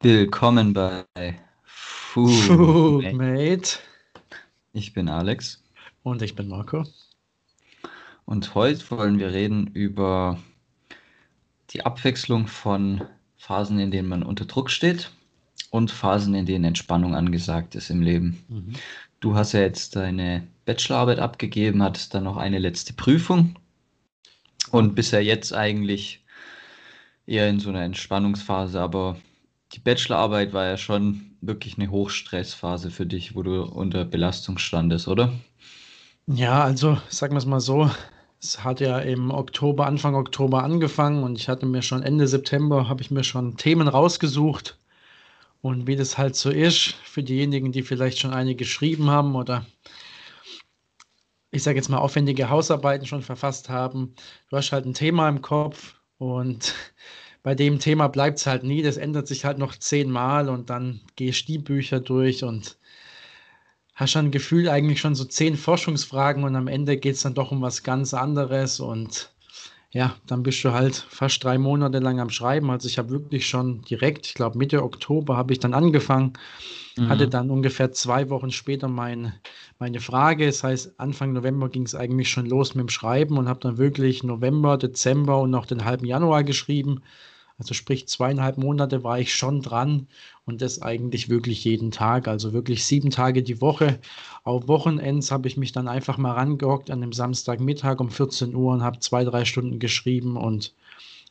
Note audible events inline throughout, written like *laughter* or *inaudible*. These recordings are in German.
Willkommen bei Food, Food Mate. Mate. Ich bin Alex Und ich bin Marco. und heute wollen wir reden über die Abwechslung von Phasen, in denen man unter Druck steht und Phasen, in denen Entspannung angesagt ist im Leben. Mhm. Du hast ja jetzt deine Bachelorarbeit abgegeben, hattest dann noch eine letzte Prüfung und bist ja jetzt eigentlich eher in so einer Entspannungsphase, aber die Bachelorarbeit war ja schon wirklich eine Hochstressphase für dich, wo du unter Belastung standest, oder? Ja, also sagen wir es mal so. Es hat ja im Oktober, Anfang Oktober angefangen und ich hatte mir schon Ende September, habe ich mir schon Themen rausgesucht. Und wie das halt so ist, für diejenigen, die vielleicht schon eine geschrieben haben oder ich sage jetzt mal aufwendige Hausarbeiten schon verfasst haben, du hast halt ein Thema im Kopf und bei dem Thema bleibt es halt nie. Das ändert sich halt noch zehnmal und dann gehst du die Bücher durch und hast schon ein Gefühl, eigentlich schon so zehn Forschungsfragen und am Ende geht es dann doch um was ganz anderes und ja, dann bist du halt fast drei Monate lang am Schreiben. Also ich habe wirklich schon direkt, ich glaube Mitte Oktober habe ich dann angefangen, hatte Mhm. dann ungefähr zwei Wochen später mein, meine Frage. Das heißt, Anfang November ging es eigentlich schon los mit dem Schreiben und habe dann wirklich November, Dezember und noch den halben Januar geschrieben. Also sprich zweieinhalb Monate war ich schon dran und das eigentlich wirklich jeden Tag, also wirklich sieben Tage die Woche. Auf Wochenends habe ich mich dann einfach mal rangehockt an dem Samstagmittag um 14 Uhr und habe zwei, drei Stunden geschrieben und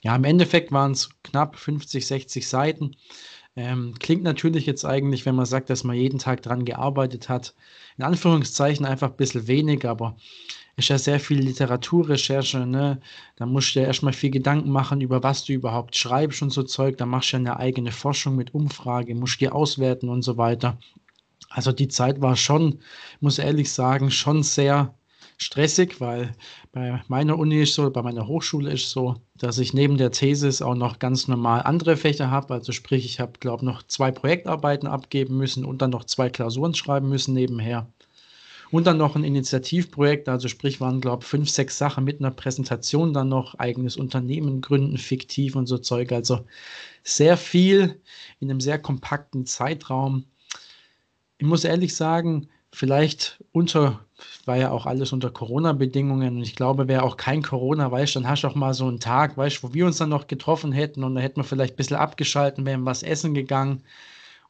ja, im Endeffekt waren es knapp 50, 60 Seiten. Ähm, klingt natürlich jetzt eigentlich, wenn man sagt, dass man jeden Tag dran gearbeitet hat, in Anführungszeichen einfach ein bisschen wenig, aber ist ja sehr viel Literaturrecherche, ne? Da musst du ja erstmal viel Gedanken machen, über was du überhaupt schreibst und so Zeug. Da machst du ja eine eigene Forschung mit Umfrage, musst die auswerten und so weiter. Also die Zeit war schon, muss ehrlich sagen, schon sehr stressig, weil bei meiner Uni ist so, bei meiner Hochschule ist so, dass ich neben der Thesis auch noch ganz normal andere Fächer habe. Also sprich, ich habe, glaube noch zwei Projektarbeiten abgeben müssen und dann noch zwei Klausuren schreiben müssen nebenher. Und dann noch ein Initiativprojekt, also sprich waren, glaube ich, fünf, sechs Sachen mit einer Präsentation, dann noch eigenes Unternehmen gründen, fiktiv und so Zeug. Also sehr viel in einem sehr kompakten Zeitraum. Ich muss ehrlich sagen, vielleicht unter, war ja auch alles unter Corona-Bedingungen und ich glaube, wäre auch kein Corona, weißt dann hast du auch mal so einen Tag, weißt wo wir uns dann noch getroffen hätten und da hätten wir vielleicht ein bisschen abgeschalten, wären was essen gegangen.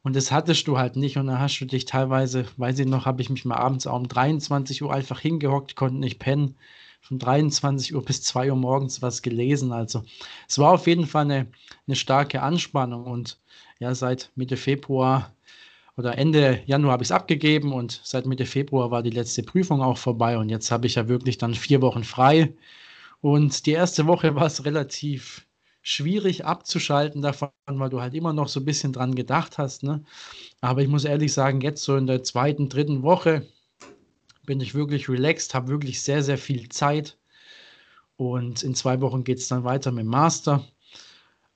Und das hattest du halt nicht. Und dann hast du dich teilweise, weiß ich noch, habe ich mich mal abends auch um 23 Uhr einfach hingehockt, konnte nicht pennen. Von 23 Uhr bis 2 Uhr morgens was gelesen. Also es war auf jeden Fall eine, eine starke Anspannung. Und ja, seit Mitte Februar oder Ende Januar habe ich es abgegeben und seit Mitte Februar war die letzte Prüfung auch vorbei. Und jetzt habe ich ja wirklich dann vier Wochen frei. Und die erste Woche war es relativ schwierig abzuschalten davon, weil du halt immer noch so ein bisschen dran gedacht hast. Ne? Aber ich muss ehrlich sagen, jetzt so in der zweiten, dritten Woche bin ich wirklich relaxed, habe wirklich sehr, sehr viel Zeit. Und in zwei Wochen geht es dann weiter mit dem Master.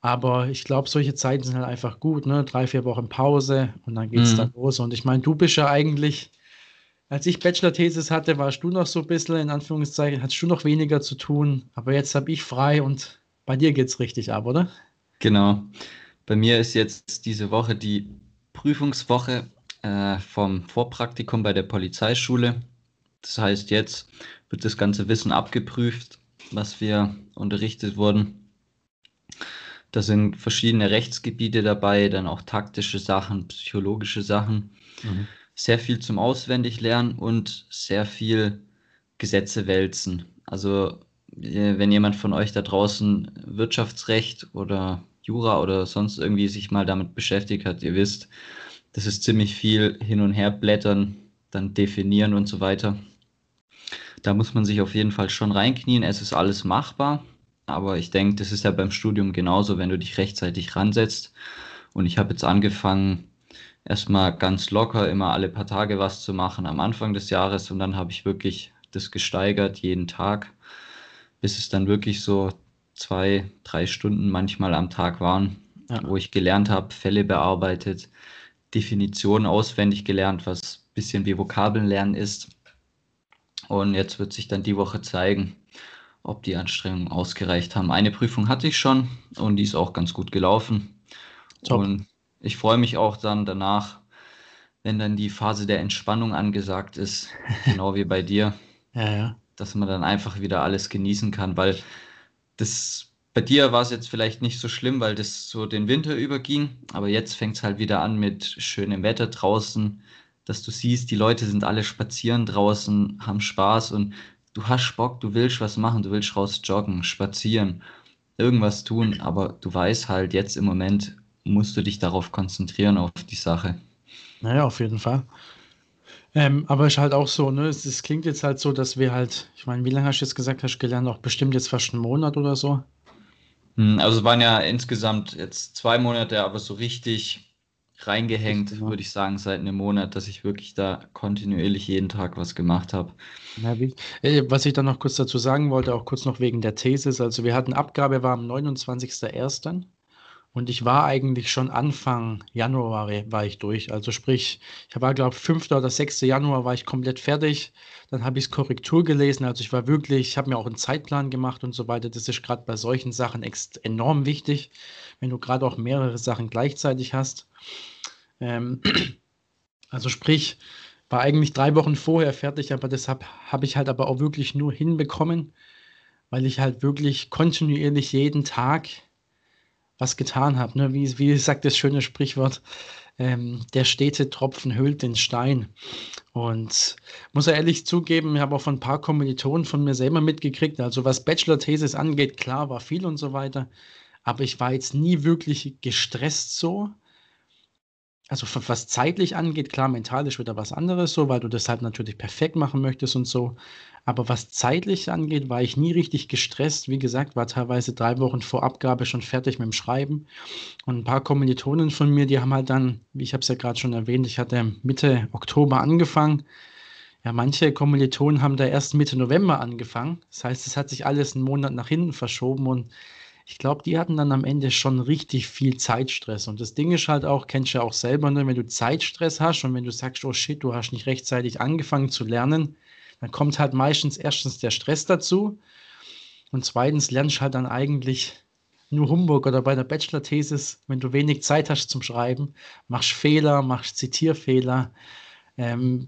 Aber ich glaube, solche Zeiten sind halt einfach gut, ne? Drei, vier Wochen Pause und dann geht es dann Mhm. los. Und ich meine, du bist ja eigentlich, als ich Bachelor-Thesis hatte, warst du noch so ein bisschen, in Anführungszeichen, hattest du noch weniger zu tun. Aber jetzt habe ich frei und bei dir geht es richtig ab, oder? Genau. Bei mir ist jetzt diese Woche die Prüfungswoche äh, vom Vorpraktikum bei der Polizeischule. Das heißt, jetzt wird das ganze Wissen abgeprüft, was wir unterrichtet wurden. Da sind verschiedene Rechtsgebiete dabei, dann auch taktische Sachen, psychologische Sachen, Mhm. sehr viel zum Auswendiglernen und sehr viel Gesetze wälzen. Also, wenn jemand von euch da draußen Wirtschaftsrecht oder Jura oder sonst irgendwie sich mal damit beschäftigt hat, ihr wisst, das ist ziemlich viel hin und her blättern, dann definieren und so weiter. Da muss man sich auf jeden Fall schon reinknien. Es ist alles machbar, aber ich denke, das ist ja beim Studium genauso, wenn du dich rechtzeitig ransetzt. Und ich habe jetzt angefangen, erstmal ganz locker immer alle paar Tage was zu machen am Anfang des Jahres und dann habe ich wirklich das gesteigert jeden Tag, bis es dann wirklich so zwei, drei Stunden manchmal am Tag waren, Ja. wo ich gelernt habe, Fälle bearbeitet, Definitionen auswendig gelernt, was ein bisschen wie Vokabeln lernen ist. Und jetzt wird sich dann die Woche zeigen, ob die Anstrengungen ausgereicht haben. Eine Prüfung hatte ich schon und die ist auch ganz gut gelaufen. Top. Und ich freue mich auch dann danach, wenn dann die Phase der Entspannung angesagt ist, *laughs* genau wie bei dir. Ja, ja. Dass man dann einfach wieder alles genießen kann, weil das bei dir war es jetzt vielleicht nicht so schlimm, weil das so den Winter überging, aber jetzt fängt es halt wieder an mit schönem Wetter draußen, dass du siehst, die Leute sind alle spazieren draußen, haben Spaß und du hast Bock, du willst was machen, du willst raus joggen, spazieren, irgendwas tun, aber du weißt halt, jetzt im Moment musst du dich darauf konzentrieren, auf die Sache. Naja, auf jeden Fall. Ähm, aber ist halt auch so, ne? Es, es klingt jetzt halt so, dass wir halt, ich meine, wie lange hast du jetzt gesagt, hast du gelernt? Auch bestimmt jetzt fast einen Monat oder so. Hm, also es waren ja insgesamt jetzt zwei Monate, aber so richtig reingehängt, ja. würde ich sagen, seit einem Monat, dass ich wirklich da kontinuierlich jeden Tag was gemacht habe. Äh, was ich dann noch kurz dazu sagen wollte, auch kurz noch wegen der Thesis. Also wir hatten Abgabe war am 29.01. Und ich war eigentlich schon Anfang Januar war ich durch. Also sprich, ich war, glaube ich, 5. oder 6. Januar war ich komplett fertig. Dann habe ich es Korrektur gelesen. Also ich war wirklich, ich habe mir auch einen Zeitplan gemacht und so weiter. Das ist gerade bei solchen Sachen enorm wichtig, wenn du gerade auch mehrere Sachen gleichzeitig hast. Ähm, *clears throat* also sprich, war eigentlich drei Wochen vorher fertig, aber deshalb habe ich halt aber auch wirklich nur hinbekommen, weil ich halt wirklich kontinuierlich jeden Tag was getan habe. Ne? Wie, wie sagt das schöne Sprichwort, ähm, der stete Tropfen hüllt den Stein. Und muss er ehrlich zugeben, ich habe auch von ein paar Kommilitonen von mir selber mitgekriegt, also was Bachelor-Thesis angeht, klar, war viel und so weiter, aber ich war jetzt nie wirklich gestresst so. Also was zeitlich angeht, klar, mental ist wieder was anderes so, weil du das halt natürlich perfekt machen möchtest und so. Aber was zeitlich angeht, war ich nie richtig gestresst. Wie gesagt, war teilweise drei Wochen vor Abgabe schon fertig mit dem Schreiben. Und ein paar Kommilitonen von mir, die haben halt dann, wie ich habe es ja gerade schon erwähnt, ich hatte Mitte Oktober angefangen. Ja, manche Kommilitonen haben da erst Mitte November angefangen. Das heißt, es hat sich alles einen Monat nach hinten verschoben und ich glaube, die hatten dann am Ende schon richtig viel Zeitstress. Und das Ding ist halt auch, kennst du ja auch selber, ne, wenn du Zeitstress hast und wenn du sagst, oh shit, du hast nicht rechtzeitig angefangen zu lernen, dann kommt halt meistens erstens der Stress dazu und zweitens lernst du halt dann eigentlich nur Humbug oder bei der Bachelor-Thesis, wenn du wenig Zeit hast zum Schreiben, machst Fehler, machst Zitierfehler, ähm,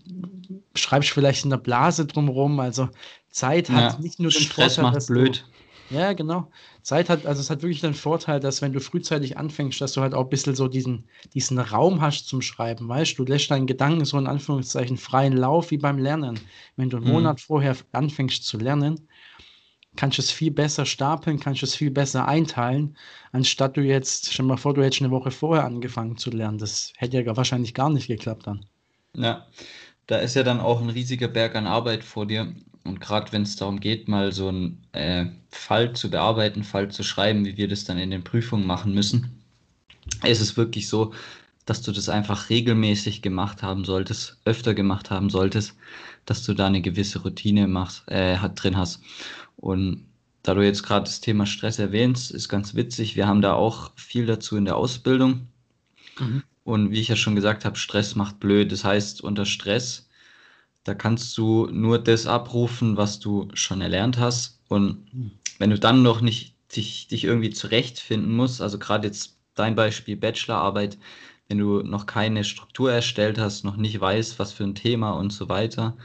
schreibst vielleicht in der Blase drumherum. Also Zeit ja, hat nicht nur den Stress Vorteil, macht blöd. Du, ja, genau. Zeit hat, also es hat wirklich den Vorteil, dass wenn du frühzeitig anfängst, dass du halt auch ein bisschen so diesen, diesen Raum hast zum Schreiben, weißt du, lässt deinen Gedanken so in Anführungszeichen freien Lauf wie beim Lernen. Wenn du einen mhm. Monat vorher anfängst zu lernen, kannst du es viel besser stapeln, kannst du es viel besser einteilen, anstatt du jetzt, stell mal vor, du hättest eine Woche vorher angefangen zu lernen. Das hätte ja wahrscheinlich gar nicht geklappt dann. Ja, da ist ja dann auch ein riesiger Berg an Arbeit vor dir. Und gerade wenn es darum geht, mal so einen äh, Fall zu bearbeiten, Fall zu schreiben, wie wir das dann in den Prüfungen machen müssen, ist es wirklich so, dass du das einfach regelmäßig gemacht haben solltest, öfter gemacht haben solltest, dass du da eine gewisse Routine machst, äh, hat, drin hast. Und da du jetzt gerade das Thema Stress erwähnst, ist ganz witzig. Wir haben da auch viel dazu in der Ausbildung. Mhm. Und wie ich ja schon gesagt habe, Stress macht blöd. Das heißt, unter Stress da kannst du nur das abrufen, was du schon erlernt hast. Und wenn du dann noch nicht dich, dich irgendwie zurechtfinden musst, also gerade jetzt dein Beispiel Bachelorarbeit, wenn du noch keine Struktur erstellt hast, noch nicht weißt, was für ein Thema und so weiter,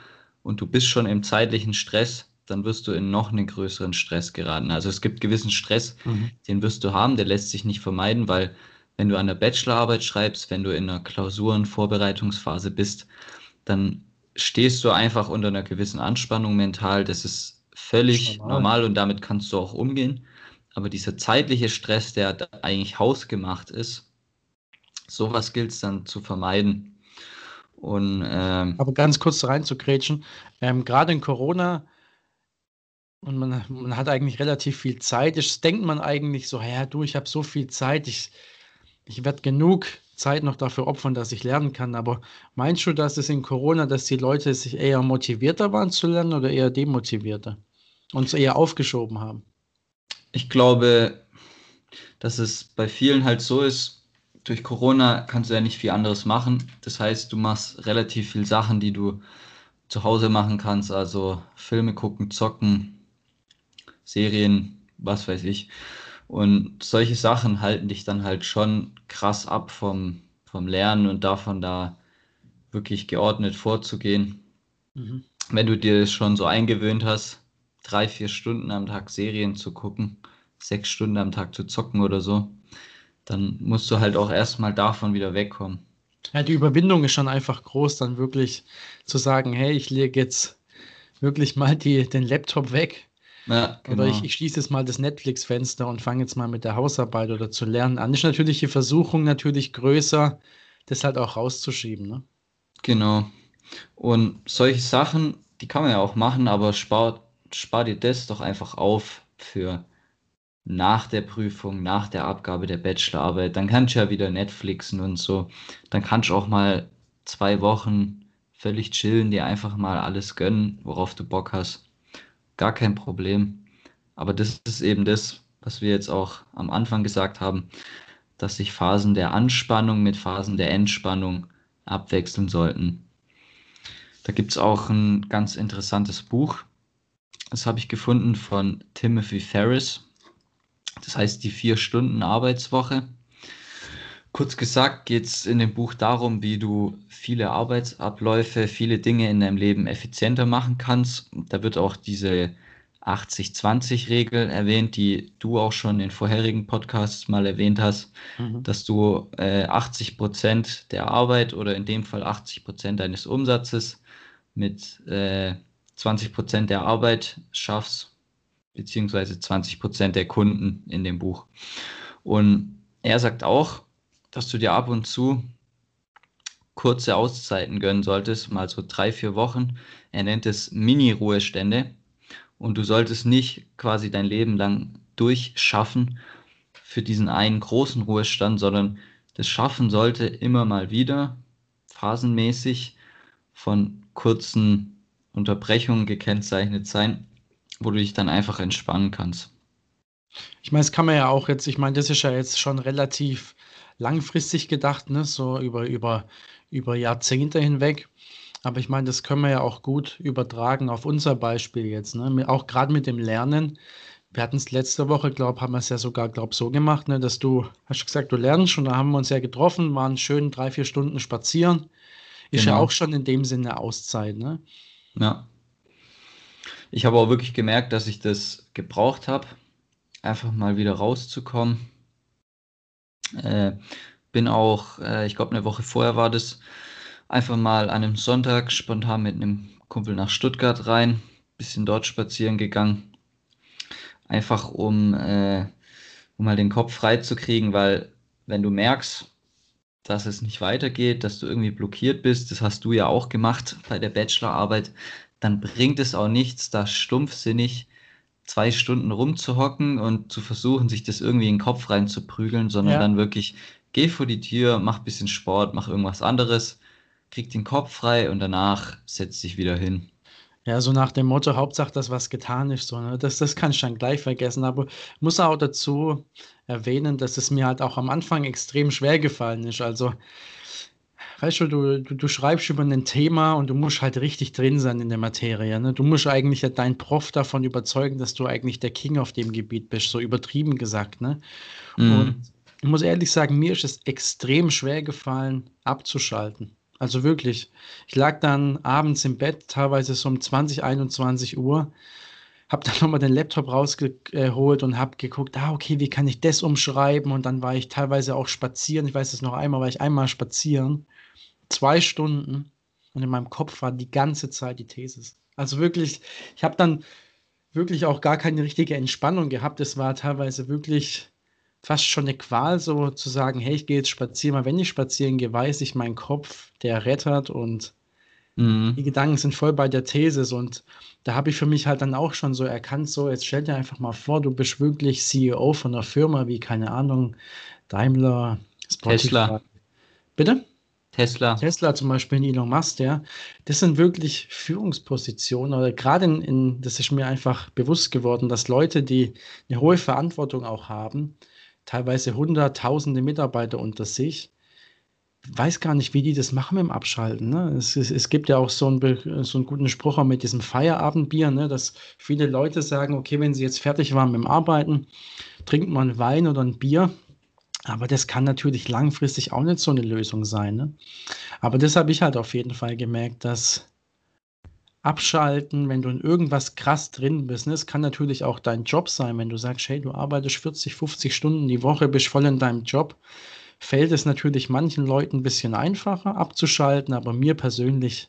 und du bist schon im zeitlichen Stress, dann wirst du in noch einen größeren Stress geraten. Also es gibt gewissen Stress, mhm. den wirst du haben, der lässt sich nicht vermeiden, weil wenn du an der Bachelorarbeit schreibst, wenn du in einer Klausurenvorbereitungsphase bist, dann stehst du einfach unter einer gewissen Anspannung mental. Das ist völlig normal. normal und damit kannst du auch umgehen. Aber dieser zeitliche Stress, der eigentlich hausgemacht ist, sowas gilt es dann zu vermeiden. Und, ähm, Aber ganz kurz reinzugrätschen, ähm, gerade in Corona und man, man hat eigentlich relativ viel Zeit, ist, denkt man eigentlich so, ja du, ich habe so viel Zeit, ich, ich werde genug Zeit noch dafür opfern, dass ich lernen kann. Aber meinst du, dass es in Corona, dass die Leute sich eher motivierter waren zu lernen oder eher demotivierter und es eher aufgeschoben haben? Ich glaube, dass es bei vielen halt so ist, durch Corona kannst du ja nicht viel anderes machen. Das heißt, du machst relativ viel Sachen, die du zu Hause machen kannst, also Filme gucken, zocken, Serien, was weiß ich. Und solche Sachen halten dich dann halt schon krass ab vom, vom Lernen und davon da wirklich geordnet vorzugehen. Mhm. Wenn du dir schon so eingewöhnt hast, drei, vier Stunden am Tag Serien zu gucken, sechs Stunden am Tag zu zocken oder so, dann musst du halt auch erstmal davon wieder wegkommen. Ja, die Überwindung ist schon einfach groß, dann wirklich zu sagen, hey, ich lege jetzt wirklich mal die, den Laptop weg. Ja, genau. Oder ich, ich schließe jetzt mal das Netflix-Fenster und fange jetzt mal mit der Hausarbeit oder zu lernen an. Ist natürlich die Versuchung natürlich größer, das halt auch rauszuschieben. Ne? Genau. Und solche Sachen, die kann man ja auch machen, aber spar, spar dir das doch einfach auf für nach der Prüfung, nach der Abgabe der Bachelorarbeit, dann kannst du ja wieder Netflixen und so. Dann kannst du auch mal zwei Wochen völlig chillen, dir einfach mal alles gönnen, worauf du Bock hast. Gar kein Problem. Aber das ist eben das, was wir jetzt auch am Anfang gesagt haben, dass sich Phasen der Anspannung mit Phasen der Entspannung abwechseln sollten. Da gibt es auch ein ganz interessantes Buch. Das habe ich gefunden von Timothy Ferris. Das heißt die Vier-Stunden-Arbeitswoche. Kurz gesagt geht es in dem Buch darum, wie du viele Arbeitsabläufe, viele Dinge in deinem Leben effizienter machen kannst. Da wird auch diese 80-20-Regel erwähnt, die du auch schon in vorherigen Podcasts mal erwähnt hast, mhm. dass du äh, 80 Prozent der Arbeit oder in dem Fall 80 Prozent deines Umsatzes mit äh, 20 Prozent der Arbeit schaffst beziehungsweise 20 Prozent der Kunden in dem Buch. Und er sagt auch, dass du dir ab und zu kurze Auszeiten gönnen solltest, mal so drei, vier Wochen. Er nennt es Mini-Ruhestände. Und du solltest nicht quasi dein Leben lang durchschaffen für diesen einen großen Ruhestand, sondern das Schaffen sollte immer mal wieder phasenmäßig von kurzen Unterbrechungen gekennzeichnet sein, wo du dich dann einfach entspannen kannst. Ich meine, das kann man ja auch jetzt, ich meine, das ist ja jetzt schon relativ langfristig gedacht, ne? so über, über, über Jahrzehnte hinweg. Aber ich meine, das können wir ja auch gut übertragen auf unser Beispiel jetzt. Ne? Auch gerade mit dem Lernen. Wir hatten es letzte Woche, glaube haben wir es ja sogar, glaube so gemacht, ne? dass du, hast gesagt, du lernst und da haben wir uns ja getroffen, waren schön drei, vier Stunden spazieren. Ist genau. ja auch schon in dem Sinne Auszeit. Ne? Ja. Ich habe auch wirklich gemerkt, dass ich das gebraucht habe, einfach mal wieder rauszukommen. Äh, bin auch, äh, ich glaube, eine Woche vorher war das, einfach mal an einem Sonntag spontan mit einem Kumpel nach Stuttgart rein, bisschen dort spazieren gegangen. Einfach um, äh, um mal den Kopf frei zu kriegen, weil wenn du merkst, dass es nicht weitergeht, dass du irgendwie blockiert bist, das hast du ja auch gemacht bei der Bachelorarbeit, dann bringt es auch nichts, da stumpfsinnig zwei Stunden rumzuhocken und zu versuchen, sich das irgendwie in den Kopf reinzuprügeln, sondern ja. dann wirklich geh vor die Tür, mach ein bisschen Sport, mach irgendwas anderes, krieg den Kopf frei und danach setz dich wieder hin. Ja, so nach dem Motto, Hauptsache, dass was getan ist. So, ne? das, das kann ich dann gleich vergessen. Aber ich muss auch dazu erwähnen, dass es mir halt auch am Anfang extrem schwer gefallen ist. Also weißt du, du, du, du schreibst über ein Thema und du musst halt richtig drin sein in der Materie. Ne? Du musst eigentlich deinen Prof davon überzeugen, dass du eigentlich der King auf dem Gebiet bist, so übertrieben gesagt. Ne? Mhm. Und ich muss ehrlich sagen, mir ist es extrem schwer gefallen, abzuschalten. Also wirklich. Ich lag dann abends im Bett, teilweise so um 20, 21 Uhr, habe dann *laughs* nochmal den Laptop rausgeholt und habe geguckt, ah, okay, wie kann ich das umschreiben? Und dann war ich teilweise auch spazieren. Ich weiß es noch einmal, war ich einmal spazieren zwei Stunden und in meinem Kopf war die ganze Zeit die Thesis. Also wirklich, ich habe dann wirklich auch gar keine richtige Entspannung gehabt. Es war teilweise wirklich fast schon eine Qual, so zu sagen, hey, ich gehe jetzt spazieren. Mal wenn ich spazieren gehe, weiß ich, mein Kopf, der rettert und mhm. die Gedanken sind voll bei der Thesis. Und da habe ich für mich halt dann auch schon so erkannt, so, jetzt stell dir einfach mal vor, du bist wirklich CEO von einer Firma wie, keine Ahnung, Daimler, Spotify. Tesla. Bitte? Tesla. Tesla zum Beispiel, Elon Musk, ja, das sind wirklich Führungspositionen oder gerade in, in, das ist mir einfach bewusst geworden, dass Leute, die eine hohe Verantwortung auch haben, teilweise hunderttausende Mitarbeiter unter sich, weiß gar nicht, wie die das machen mit dem Abschalten. Ne? Es, es, es, gibt ja auch so einen, so einen guten Spruch mit diesem Feierabendbier, ne? dass viele Leute sagen, okay, wenn sie jetzt fertig waren mit dem Arbeiten, trinkt man Wein oder ein Bier Aber das kann natürlich langfristig auch nicht so eine Lösung sein. Ne? Aber das habe ich halt auf jeden Fall gemerkt, dass Abschalten, wenn du in irgendwas krass drin bist, ne? es kann natürlich auch dein Job sein, wenn du sagst, hey, du arbeitest 40, 50 Stunden die Woche, bist voll in deinem Job, fällt es natürlich manchen Leuten ein bisschen einfacher abzuschalten, aber mir persönlich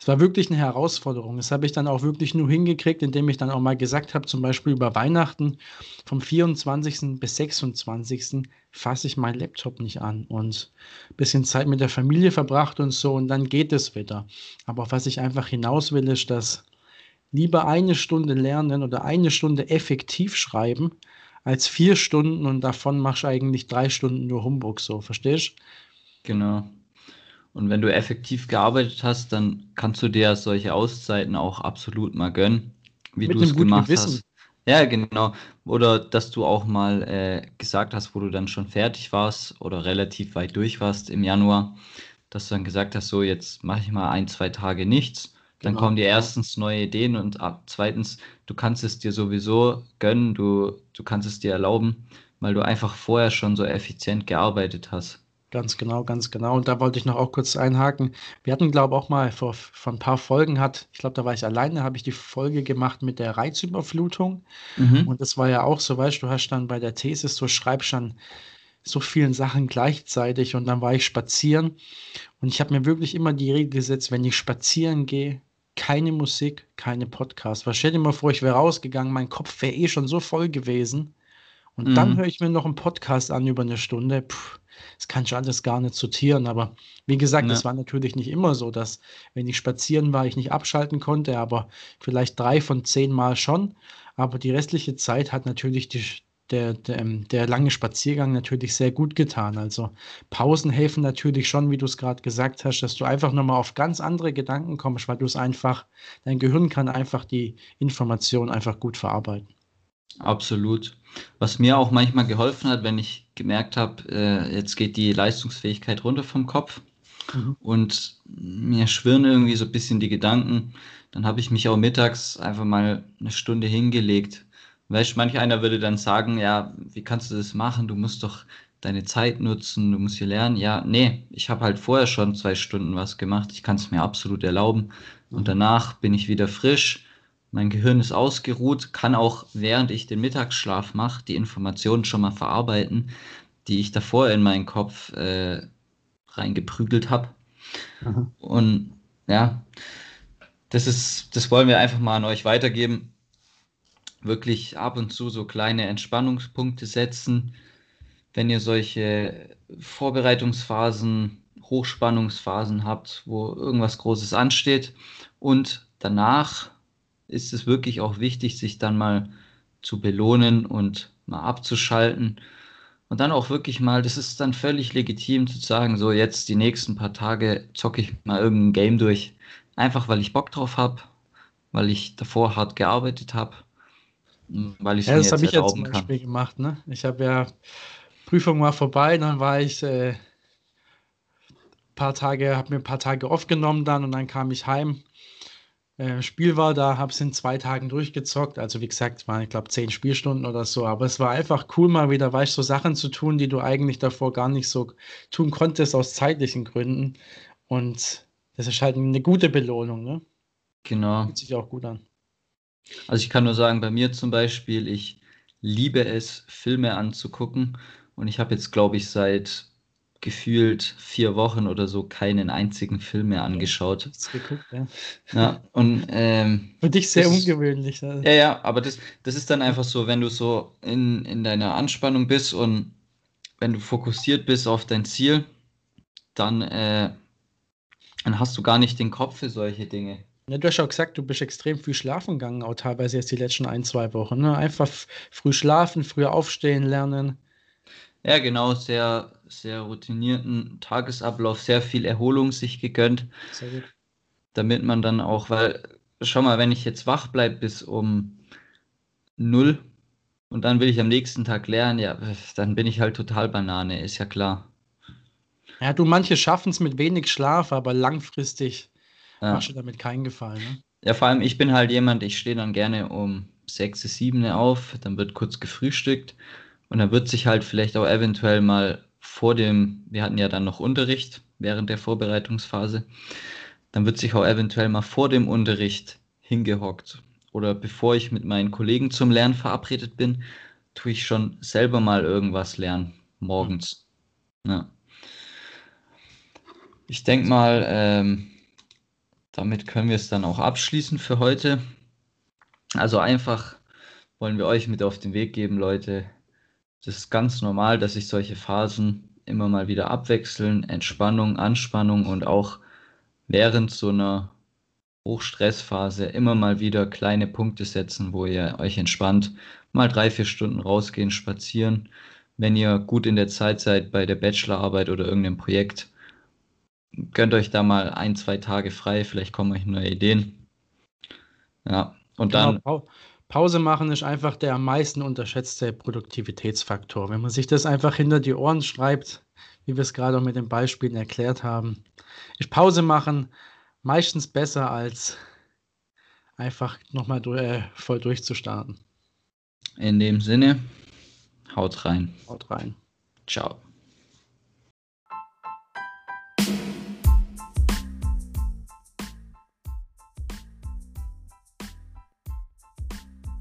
es war wirklich eine Herausforderung. Das habe ich dann auch wirklich nur hingekriegt, indem ich dann auch mal gesagt habe, zum Beispiel über Weihnachten vom 24. bis 26. fasse ich meinen Laptop nicht an und ein bisschen Zeit mit der Familie verbracht und so und dann geht es wieder. Aber was ich einfach hinaus will, ist, dass lieber eine Stunde lernen oder eine Stunde effektiv schreiben, als vier Stunden und davon machst du eigentlich drei Stunden nur Humbug, so, verstehst du? Genau. Und wenn du effektiv gearbeitet hast, dann kannst du dir solche Auszeiten auch absolut mal gönnen, wie du es gemacht Gewissen. hast. Ja, genau. Oder dass du auch mal äh, gesagt hast, wo du dann schon fertig warst oder relativ weit durch warst im Januar, dass du dann gesagt hast, so jetzt mache ich mal ein, zwei Tage nichts. Dann genau. kommen dir erstens neue Ideen und ab, zweitens, du kannst es dir sowieso gönnen, du, du kannst es dir erlauben, weil du einfach vorher schon so effizient gearbeitet hast. Ganz genau, ganz genau. Und da wollte ich noch auch kurz einhaken. Wir hatten, glaube ich, auch mal vor, vor ein paar Folgen hat, ich glaube, da war ich alleine, habe ich die Folge gemacht mit der Reizüberflutung. Mhm. Und das war ja auch so, weißt du, du hast dann bei der Thesis, so schreibst dann so vielen Sachen gleichzeitig und dann war ich spazieren und ich habe mir wirklich immer die Regel gesetzt, wenn ich spazieren gehe, keine Musik, keine Podcast. Was stell dir mal vor, ich wäre rausgegangen, mein Kopf wäre eh schon so voll gewesen und mhm. dann höre ich mir noch einen Podcast an über eine Stunde. Puh, das kann ich alles gar nicht sortieren. Aber wie gesagt, es ja. war natürlich nicht immer so, dass, wenn ich spazieren war, ich nicht abschalten konnte, aber vielleicht drei von zehn Mal schon. Aber die restliche Zeit hat natürlich die, der, der, ähm, der lange Spaziergang natürlich sehr gut getan. Also Pausen helfen natürlich schon, wie du es gerade gesagt hast, dass du einfach nochmal auf ganz andere Gedanken kommst, weil du es einfach, dein Gehirn kann einfach die Information einfach gut verarbeiten. Absolut. Was mir auch manchmal geholfen hat, wenn ich gemerkt habe, äh, jetzt geht die Leistungsfähigkeit runter vom Kopf mhm. und mir schwirren irgendwie so ein bisschen die Gedanken, dann habe ich mich auch mittags einfach mal eine Stunde hingelegt. Weißt manch einer würde dann sagen, ja, wie kannst du das machen? Du musst doch deine Zeit nutzen, du musst hier lernen. Ja, nee, ich habe halt vorher schon zwei Stunden was gemacht. Ich kann es mir absolut erlauben. Und mhm. danach bin ich wieder frisch mein Gehirn ist ausgeruht, kann auch während ich den Mittagsschlaf mache, die Informationen schon mal verarbeiten, die ich davor in meinen Kopf äh, reingeprügelt habe. Und ja, das ist, das wollen wir einfach mal an euch weitergeben. Wirklich ab und zu so kleine Entspannungspunkte setzen. Wenn ihr solche Vorbereitungsphasen, Hochspannungsphasen habt, wo irgendwas Großes ansteht und danach ist es wirklich auch wichtig, sich dann mal zu belohnen und mal abzuschalten. Und dann auch wirklich mal, das ist dann völlig legitim zu sagen, so jetzt die nächsten paar Tage zocke ich mal irgendein Game durch. Einfach weil ich Bock drauf habe, weil ich davor hart gearbeitet habe, weil ich ja, das habe ich jetzt zum Beispiel kann. gemacht. Ne? Ich habe ja Prüfung war vorbei, dann war ich äh, paar Tage, habe mir ein paar Tage aufgenommen dann und dann kam ich heim äh, Spiel war, da habe ich es in zwei Tagen durchgezockt. Also wie gesagt, waren ich glaube zehn Spielstunden oder so. Aber es war einfach cool, mal wieder, weißt so Sachen zu tun, die du eigentlich davor gar nicht so tun konntest aus zeitlichen Gründen. Und das ist halt eine gute Belohnung, ne? Genau. Fühlt sich auch gut an. Also ich kann nur sagen, bei mir zum Beispiel, ich liebe es, Filme anzugucken. Und ich habe jetzt, glaube ich, seit gefühlt vier Wochen oder so keinen einzigen Film mehr angeschaut. Geguckt, ja. ja. und ähm, *laughs* für dich sehr ungewöhnlich. Also. Ja, ja, aber das, das ist dann einfach so, wenn du so in, in deiner Anspannung bist und wenn du fokussiert bist auf dein Ziel, dann, äh, dann hast du gar nicht den Kopf für solche Dinge. Ja, du hast auch gesagt, du bist extrem früh schlafen gegangen, auch teilweise jetzt die letzten ein, zwei Wochen. Ne? Einfach früh schlafen, früher aufstehen lernen. Ja, genau, sehr, sehr routinierten Tagesablauf, sehr viel Erholung sich gegönnt. Sehr gut. Damit man dann auch, weil, schau mal, wenn ich jetzt wach bleibe bis um null und dann will ich am nächsten Tag lernen, ja, dann bin ich halt total Banane, ist ja klar. Ja, du, manche schaffen es mit wenig Schlaf, aber langfristig ja. machst du damit keinen Gefallen. Ne? Ja, vor allem, ich bin halt jemand, ich stehe dann gerne um sechs, sieben auf, dann wird kurz gefrühstückt Und dann wird sich halt vielleicht auch eventuell mal vor dem, wir hatten ja dann noch Unterricht während der Vorbereitungsphase, dann wird sich auch eventuell mal vor dem Unterricht hingehockt oder bevor ich mit meinen Kollegen zum Lernen verabredet bin, tue ich schon selber mal irgendwas lernen morgens. Ja. Ich denke mal, ähm, damit können wir es dann auch abschließen für heute. Also einfach wollen wir euch mit auf den Weg geben, Leute. Das ist ganz normal, dass sich solche Phasen immer mal wieder abwechseln. Entspannung, Anspannung und auch während so einer Hochstressphase immer mal wieder kleine Punkte setzen, wo ihr euch entspannt. Mal drei, vier Stunden rausgehen, spazieren. Wenn ihr gut in der Zeit seid bei der Bachelorarbeit oder irgendeinem Projekt, gönnt euch da mal ein, zwei Tage frei. Vielleicht kommen euch neue Ideen. Ja, und genau, dann. Pause machen ist einfach der am meisten unterschätzte Produktivitätsfaktor. Wenn man sich das einfach hinter die Ohren schreibt, wie wir es gerade auch mit den Beispielen erklärt haben, ist Pause machen meistens besser als einfach nochmal äh, voll durchzustarten. In dem Sinne, haut rein. Haut rein. Ciao.